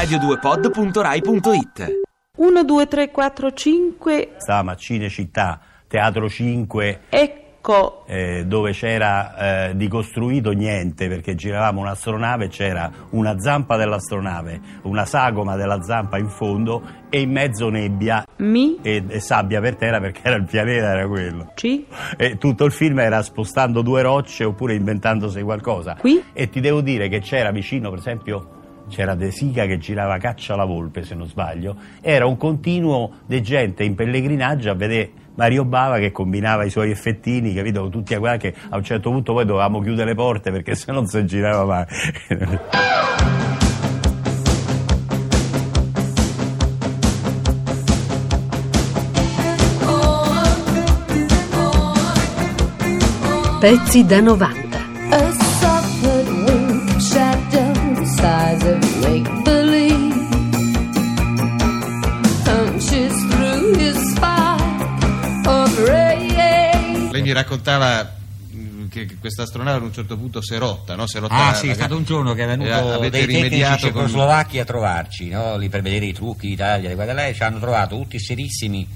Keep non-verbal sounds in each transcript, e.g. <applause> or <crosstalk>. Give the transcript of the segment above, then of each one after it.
radio2pod.rai.it 1, 2, 3, 4, 5. Stavamo a Cinecittà, Teatro 5, Ecco. eh, dove c'era eh, di costruito niente perché giravamo un'astronave, c'era una zampa dell'astronave, una sagoma della zampa in fondo e in mezzo nebbia Mi. e, e sabbia per terra perché era il pianeta, era quello. C. E tutto il film era spostando due rocce oppure inventandosi qualcosa. Qui? E ti devo dire che c'era vicino, per esempio, c'era De Sica che girava Caccia alla Volpe, se non sbaglio. Era un continuo di gente in pellegrinaggio a vedere Mario Bava che combinava i suoi effettini, capito? Tutti a guardare che a un certo punto poi dovevamo chiudere le porte perché <laughs> se non si girava mai. Pezzi da 90. Mi raccontava mh, che che questa astronave ad un certo punto si è rotta, no? Si è rotta Ah la- sì, è stato un giorno che è venuto Eh, avete dei tecnici rimediato con- cecoslovacchi a trovarci, no? lì per vedere i trucchi d'Italia, guarda lei, ci hanno trovato tutti serissimi,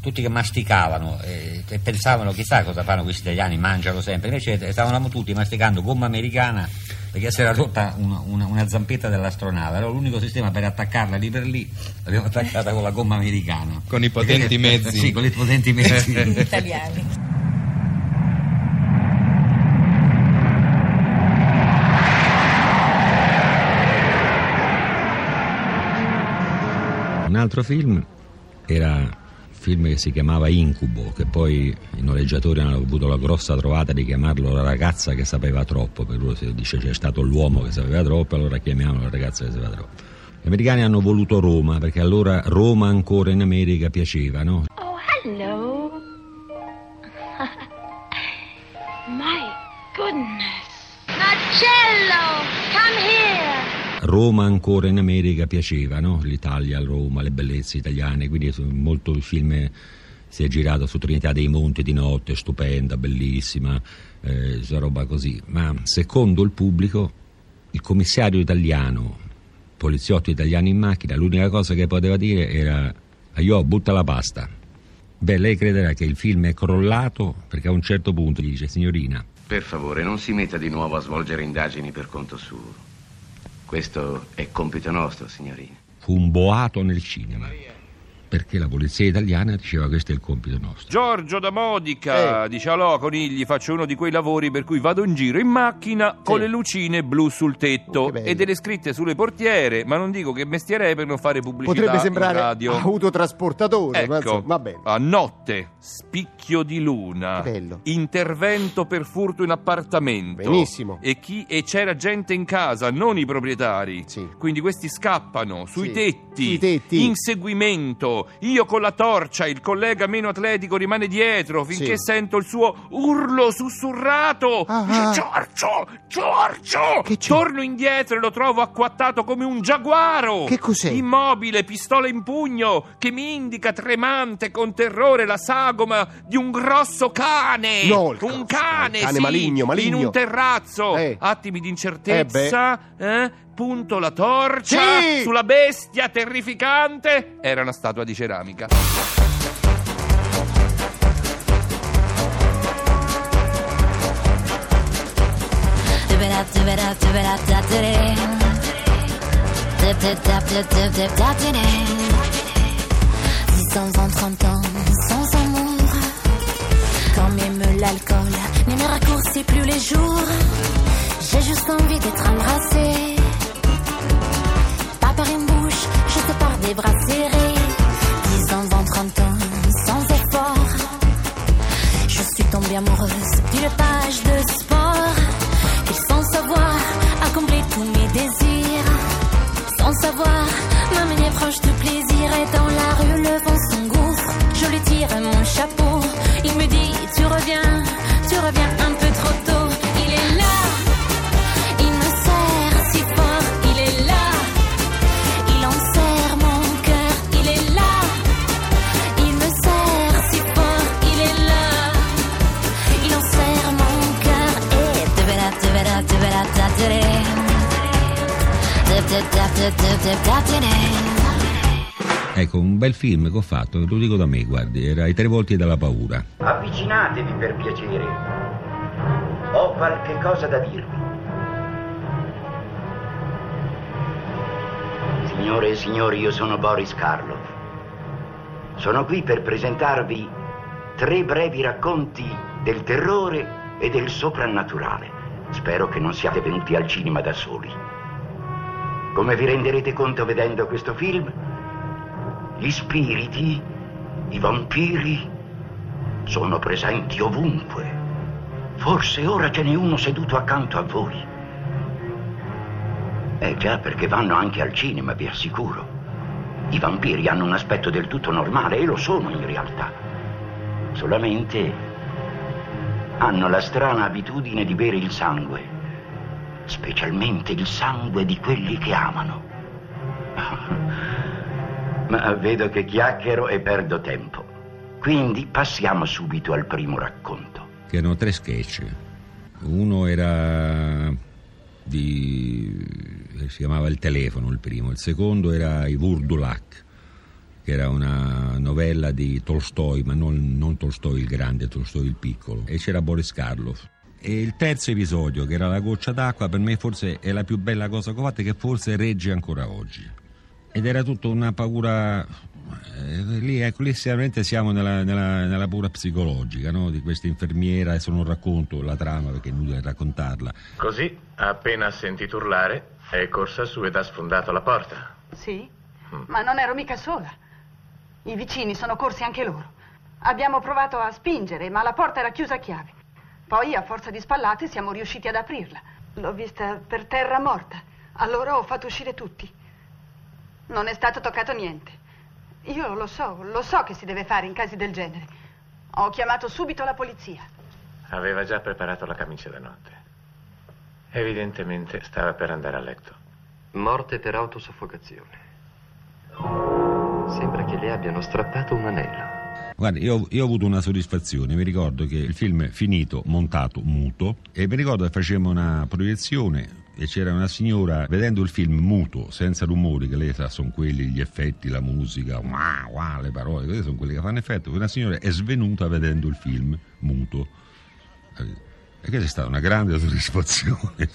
tutti che masticavano eh, e pensavano chissà cosa fanno questi italiani, mangiano sempre, invece stavano tutti masticando gomma americana perché si era rotta una, una- una zampetta dell'astronave, allora l'unico sistema per attaccarla lì per lì l'abbiamo attaccata con la gomma americana. Con i potenti mezzi. <laughs> sì, con i potenti mezzi. <laughs> Italiani. Altro film era un film che si chiamava Incubo, che poi i noleggiatori hanno avuto la grossa trovata di chiamarlo la ragazza che sapeva troppo, per loro si dice c'è stato l'uomo che sapeva troppo, allora chiamiamolo la ragazza che sapeva troppo. Gli americani hanno voluto Roma, perché allora Roma ancora in America piaceva, no? Oh, hello. Roma ancora in America piaceva, no? L'Italia, Roma, le bellezze italiane, quindi molto il film si è girato su Trinità dei Monti di notte, stupenda, bellissima, eh, roba così. Ma secondo il pubblico, il commissario italiano, poliziotto italiano in macchina, l'unica cosa che poteva dire era io butta la pasta. Beh, lei crederà che il film è crollato perché a un certo punto gli dice signorina, Per favore, non si metta di nuovo a svolgere indagini per conto suo. Questo è compito nostro, signorina. fu un boato nel cinema. Perché la polizia italiana diceva questo è il compito nostro. Giorgio da Modica dice allora conigli faccio uno di quei lavori per cui vado in giro in macchina con le lucine blu sul tetto Oh, e delle scritte sulle portiere ma non dico che mestiere è per non fare pubblicità Potrebbe in sembrare radio autotrasportatore, Ecco, va bene. a notte, spicchio di luna, Che bello. intervento per furto in appartamento. Benissimo. E, chi- e c'era gente in casa, non i proprietari. Sì. Quindi questi scappano sui Sì, tetti, sui tetti. inseguimento. Io con la torcia, il collega meno atletico rimane dietro finché Sì. sento il suo urlo sussurrato. Ah, ah. Giorgio, Giorgio! Che c'è? Torno indietro e lo trovo acquattato come un giaguaro. Che cos'è? Immobile, pistola in pugno, che mi indica tremante con terrore la sagoma di un grosso cane. No, il un cane, cane sì, maligno, maligno. In un terrazzo. Eh. Attimi di incertezza. eh, Punto la torcia Sì! sulla bestia terrificante. Era una statua di ceramica. Dix ans, trente ans, sans amour. Quand même l'alcool ne me raccourcit plus les jours. J'ai juste envie d'être embrassée. Bel film che ho fatto, lo dico da me, guardi, era I tre volti della paura. Avvicinatevi per piacere. Ho qualche cosa da dirvi. Signore e signori, io sono Boris Karloff. Sono qui per presentarvi tre brevi racconti del terrore e del soprannaturale. Spero che non siate venuti al cinema da soli. Come vi renderete conto vedendo questo film, gli spiriti, i vampiri, sono presenti ovunque. Forse ora ce n'è uno seduto accanto a voi. Eh già, perché vanno anche al cinema, vi assicuro. I vampiri hanno un aspetto del tutto normale e lo sono in realtà. Solamente hanno la strana abitudine di bere il sangue, specialmente il sangue di quelli che amano. Ma vedo che chiacchiero e perdo tempo. Quindi passiamo subito al primo racconto. Che erano tre sketch. Uno era di... si chiamava Il telefono, il primo. Il secondo era I Vurdulak, che era una novella di Tolstoi, ma non, non Tolstoi il grande, Tolstoi il piccolo. E c'era Boris Karloff. E il terzo episodio, che era La goccia d'acqua, per me forse è la più bella cosa che ho fatto e che forse regge ancora oggi. Ed era tutta una paura eh, lì, ecco, lì sicuramente siamo nella, nella, nella paura psicologica no? di questa infermiera. Adesso non racconto la trama perché è inutile raccontarla. Così, appena sentito urlare, è corsa su ed ha sfondato la porta. Sì, ma non ero mica sola. I vicini sono corsi anche loro. Abbiamo provato a spingere, ma la porta era chiusa a chiave. Poi, a forza di spallate, siamo riusciti ad aprirla. L'ho vista per terra morta. Allora ho fatto uscire tutti. Non è stato toccato niente. Io lo so, lo so che si deve fare in casi del genere. Ho chiamato subito la polizia. Aveva già preparato la camicia da notte. Evidentemente stava per andare a letto. Morte per autosoffocazione. Sembra che le abbiano strappato un anello. Guarda, io, io, ho avuto una soddisfazione, mi ricordo che il film è finito, montato, muto, e mi ricordo che facevamo una proiezione e c'era una signora vedendo il film muto, senza rumori, che lei sa, sono quelli gli effetti, la musica, wow, wow, le parole, questi sono quelli che fanno effetto. Una signora è svenuta vedendo il film muto. E questa è stata una grande <laughs> soddisfazione.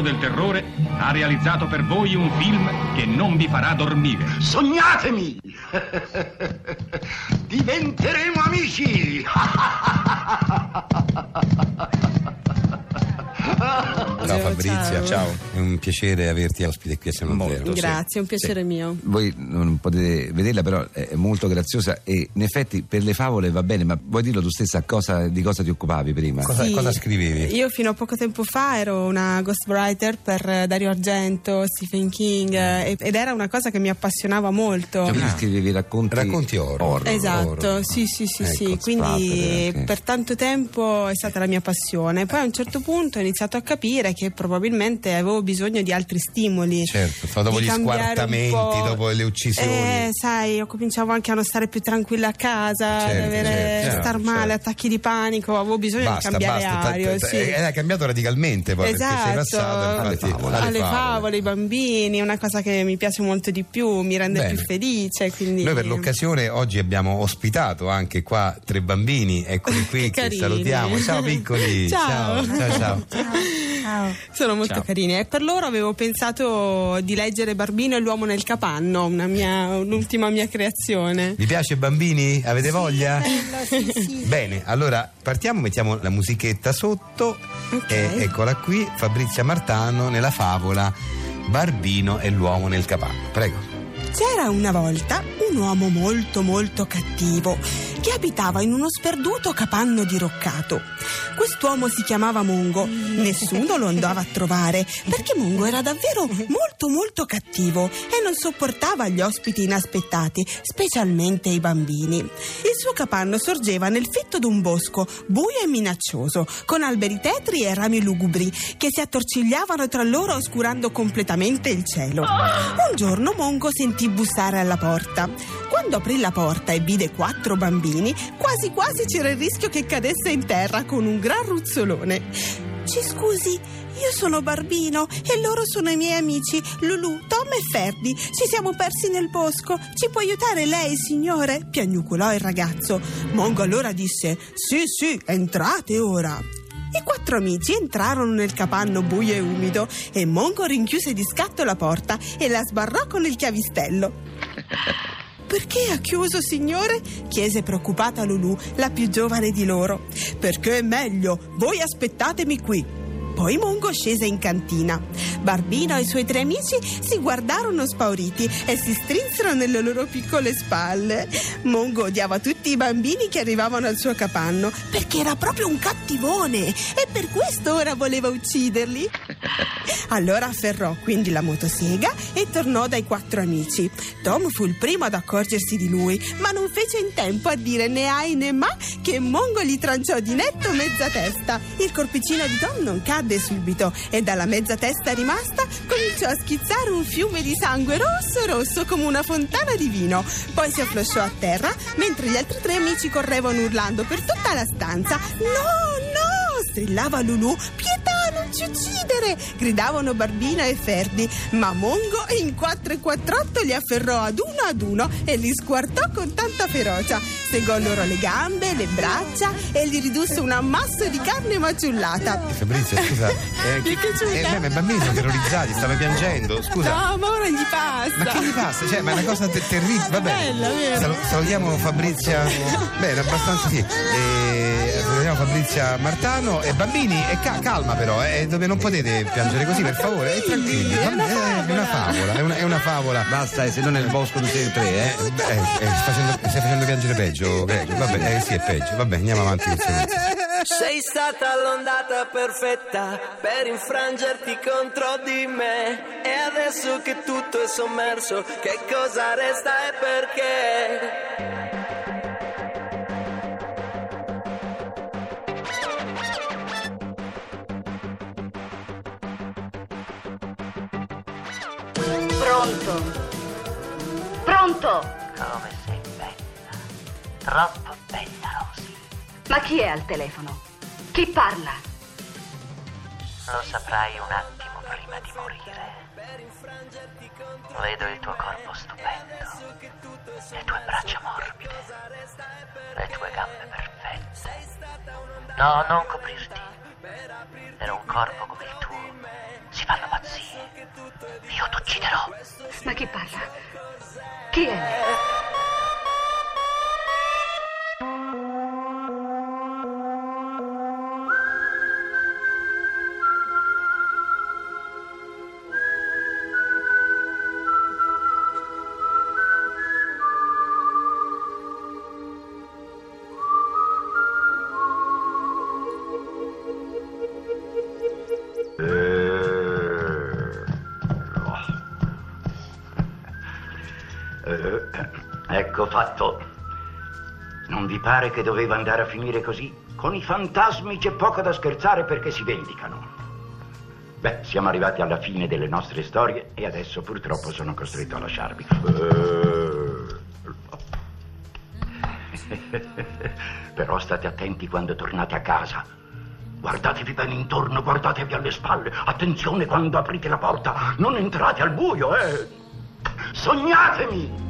Mago del terrore ha realizzato per voi un film che non vi farà dormire. Sognatemi! <laughs> Diventeremo amici! <laughs> Ciao Fabrizia, ciao. È un piacere averti ospite qui a San Molto, Grazie, è un piacere Sì. mio. Voi non potete vederla, però è molto graziosa e in effetti per le favole va bene, ma vuoi dirlo tu stessa cosa- di cosa ti occupavi prima? Cosa, Sì. cosa scrivevi? Io fino a poco tempo fa ero una ghostwriter per Dario Argento, Stephen King eh, ed era una cosa che mi appassionava molto. Cioè, quindi scrivevi racconti, Racconti horror. Esatto, sì, sì, sì, Ecco, sì. Quindi per tanto tempo è stata la mia passione. Poi a un certo punto ho iniziato a capire che probabilmente avevo bisogno di altri stimoli. Certo, dopo gli squartamenti, po'. dopo le uccisioni. Eh, sai, io cominciavo anche a non stare più tranquilla a casa, Certo, ad avere, certo, star certo. male, attacchi di panico, avevo bisogno Basta, di cambiare basta, aria. ta- ta- sì. eh, hai cambiato radicalmente poi perché sei Esatto, passato infatti, alle favole, i bambini, è una cosa che mi piace molto di più, mi rende Bene. più felice. Quindi... Noi per l'occasione oggi abbiamo ospitato anche qua tre bambini, eccoli <laughs> qui, che carini. salutiamo. Ciao piccoli, <laughs> Ciao. ciao, ciao. ciao. Sono molto Ciao. carini. E per loro avevo pensato di leggere Barbino e l'uomo nel capanno, una mia- un'ultima mia creazione. Vi piace bambini? Avete voglia? Bene, allora partiamo, mettiamo la musichetta sotto. E eccola qui, Fabrizia Martano nella favola Barbino e l'uomo nel capanno. Prego. C'era una volta un uomo molto molto cattivo che abitava in uno sperduto capanno diroccato. Quest'uomo si chiamava Mongo. Nessuno lo andava a trovare perché Mongo era davvero molto molto cattivo e non sopportava gli ospiti inaspettati, specialmente i bambini. Il suo capanno sorgeva nel fitto d'un bosco, buio e minaccioso, con alberi tetri e rami lugubri che si attorcigliavano tra loro oscurando completamente il cielo. Un giorno Mongo sentì bussare alla porta. Quando aprì la porta e vide quattro bambini, quasi quasi c'era il rischio che cadesse in terra con un gran ruzzolone. Ci scusi, io sono Barbino e loro sono i miei amici Lulu, Tom e Ferdi. Ci siamo persi nel bosco. Ci può aiutare lei, signore? piagnucolò il ragazzo. Mongo allora disse: Sì, sì, entrate ora. I quattro amici entrarono nel capanno buio e umido e Mongo rinchiuse di scatto la porta e la sbarrò con il chiavistello. <laughs> Perché ha chiuso, signore? chiese preoccupata Lulu, la più giovane di loro. Perché è meglio, voi aspettatemi qui. Poi Mongo scese in cantina. Barbino e i suoi tre amici si guardarono spauriti e si strinsero nelle loro piccole spalle. Mongo odiava tutti i bambini che arrivavano al suo capanno perché era proprio un cattivone e per questo ora voleva ucciderli. <laughs> Allora afferrò quindi la motosega e tornò dai quattro amici. Tom fu il primo ad accorgersi di lui, ma non fece in tempo a dire né ai né ma che Mongo gli tranciò di netto mezza testa. Il corpicino di Tom non cadde subito e dalla mezza testa rimasta cominciò a schizzare un fiume di sangue rosso rosso come una fontana di vino. Poi si afflosciò a terra mentre gli altri tre amici correvano urlando per tutta la stanza. No, no! strillava Lulu. Pietà, non ci uccidere! gridavano Barbina e Ferdi. Ma Mongo in 4 e 48 li afferrò ad uno ad uno e li squartò con tanta ferocia. Segò loro le gambe, le braccia e li ridusse un ammasso di carne maciullata. Fabrizio, scusa. <laughs> Eh, Ti è piaciuta? eh, i bambini sono terrorizzati, stanno piangendo. Scusa. No, ma ora gli passa. Ma che gli passa? Cioè, ma è una cosa te- terribile. Vabbè. Bella, vero? Sal- salutiamo Fabrizia. Bene, abbastanza sì. E, salutiamo Fabrizia Martano. E bambini, e ca- calma però, eh, dove non potete piangere così, per favore. E tranquilli. Va bene, È una favola, è una, è una favola. Basta, eh, se non nel bosco tutti e tre, eh. Eh, eh, stai, facendo, stai facendo piangere peggio, Greco. Vabbè, eh, sì, è peggio. Vabbè, andiamo avanti con. Sei stata l'ondata perfetta per infrangerti contro di me. E adesso che tutto è sommerso, che cosa resta e perché? Pronto? Come sei bella. Troppo bella, Rosy. Ma chi è al telefono? Chi parla? Lo saprai un attimo prima di morire. Vedo il tuo corpo stupendo, le tue braccia morbide, le tue gambe perfette. No, non coprirti. Per un corpo come il tuo si fanno pazzie. Io ti ucciderò. Ma chi parla? Chi fatto. Non vi pare che doveva andare a finire così? Con i fantasmi c'è poco da scherzare perché si vendicano. Beh, siamo arrivati alla fine delle nostre storie e adesso purtroppo sono costretto a lasciarvi. Eh. Però state attenti quando tornate a casa. Guardatevi bene intorno, guardatevi alle spalle. Attenzione quando aprite la porta. Non entrate al buio, eh. Sognatemi!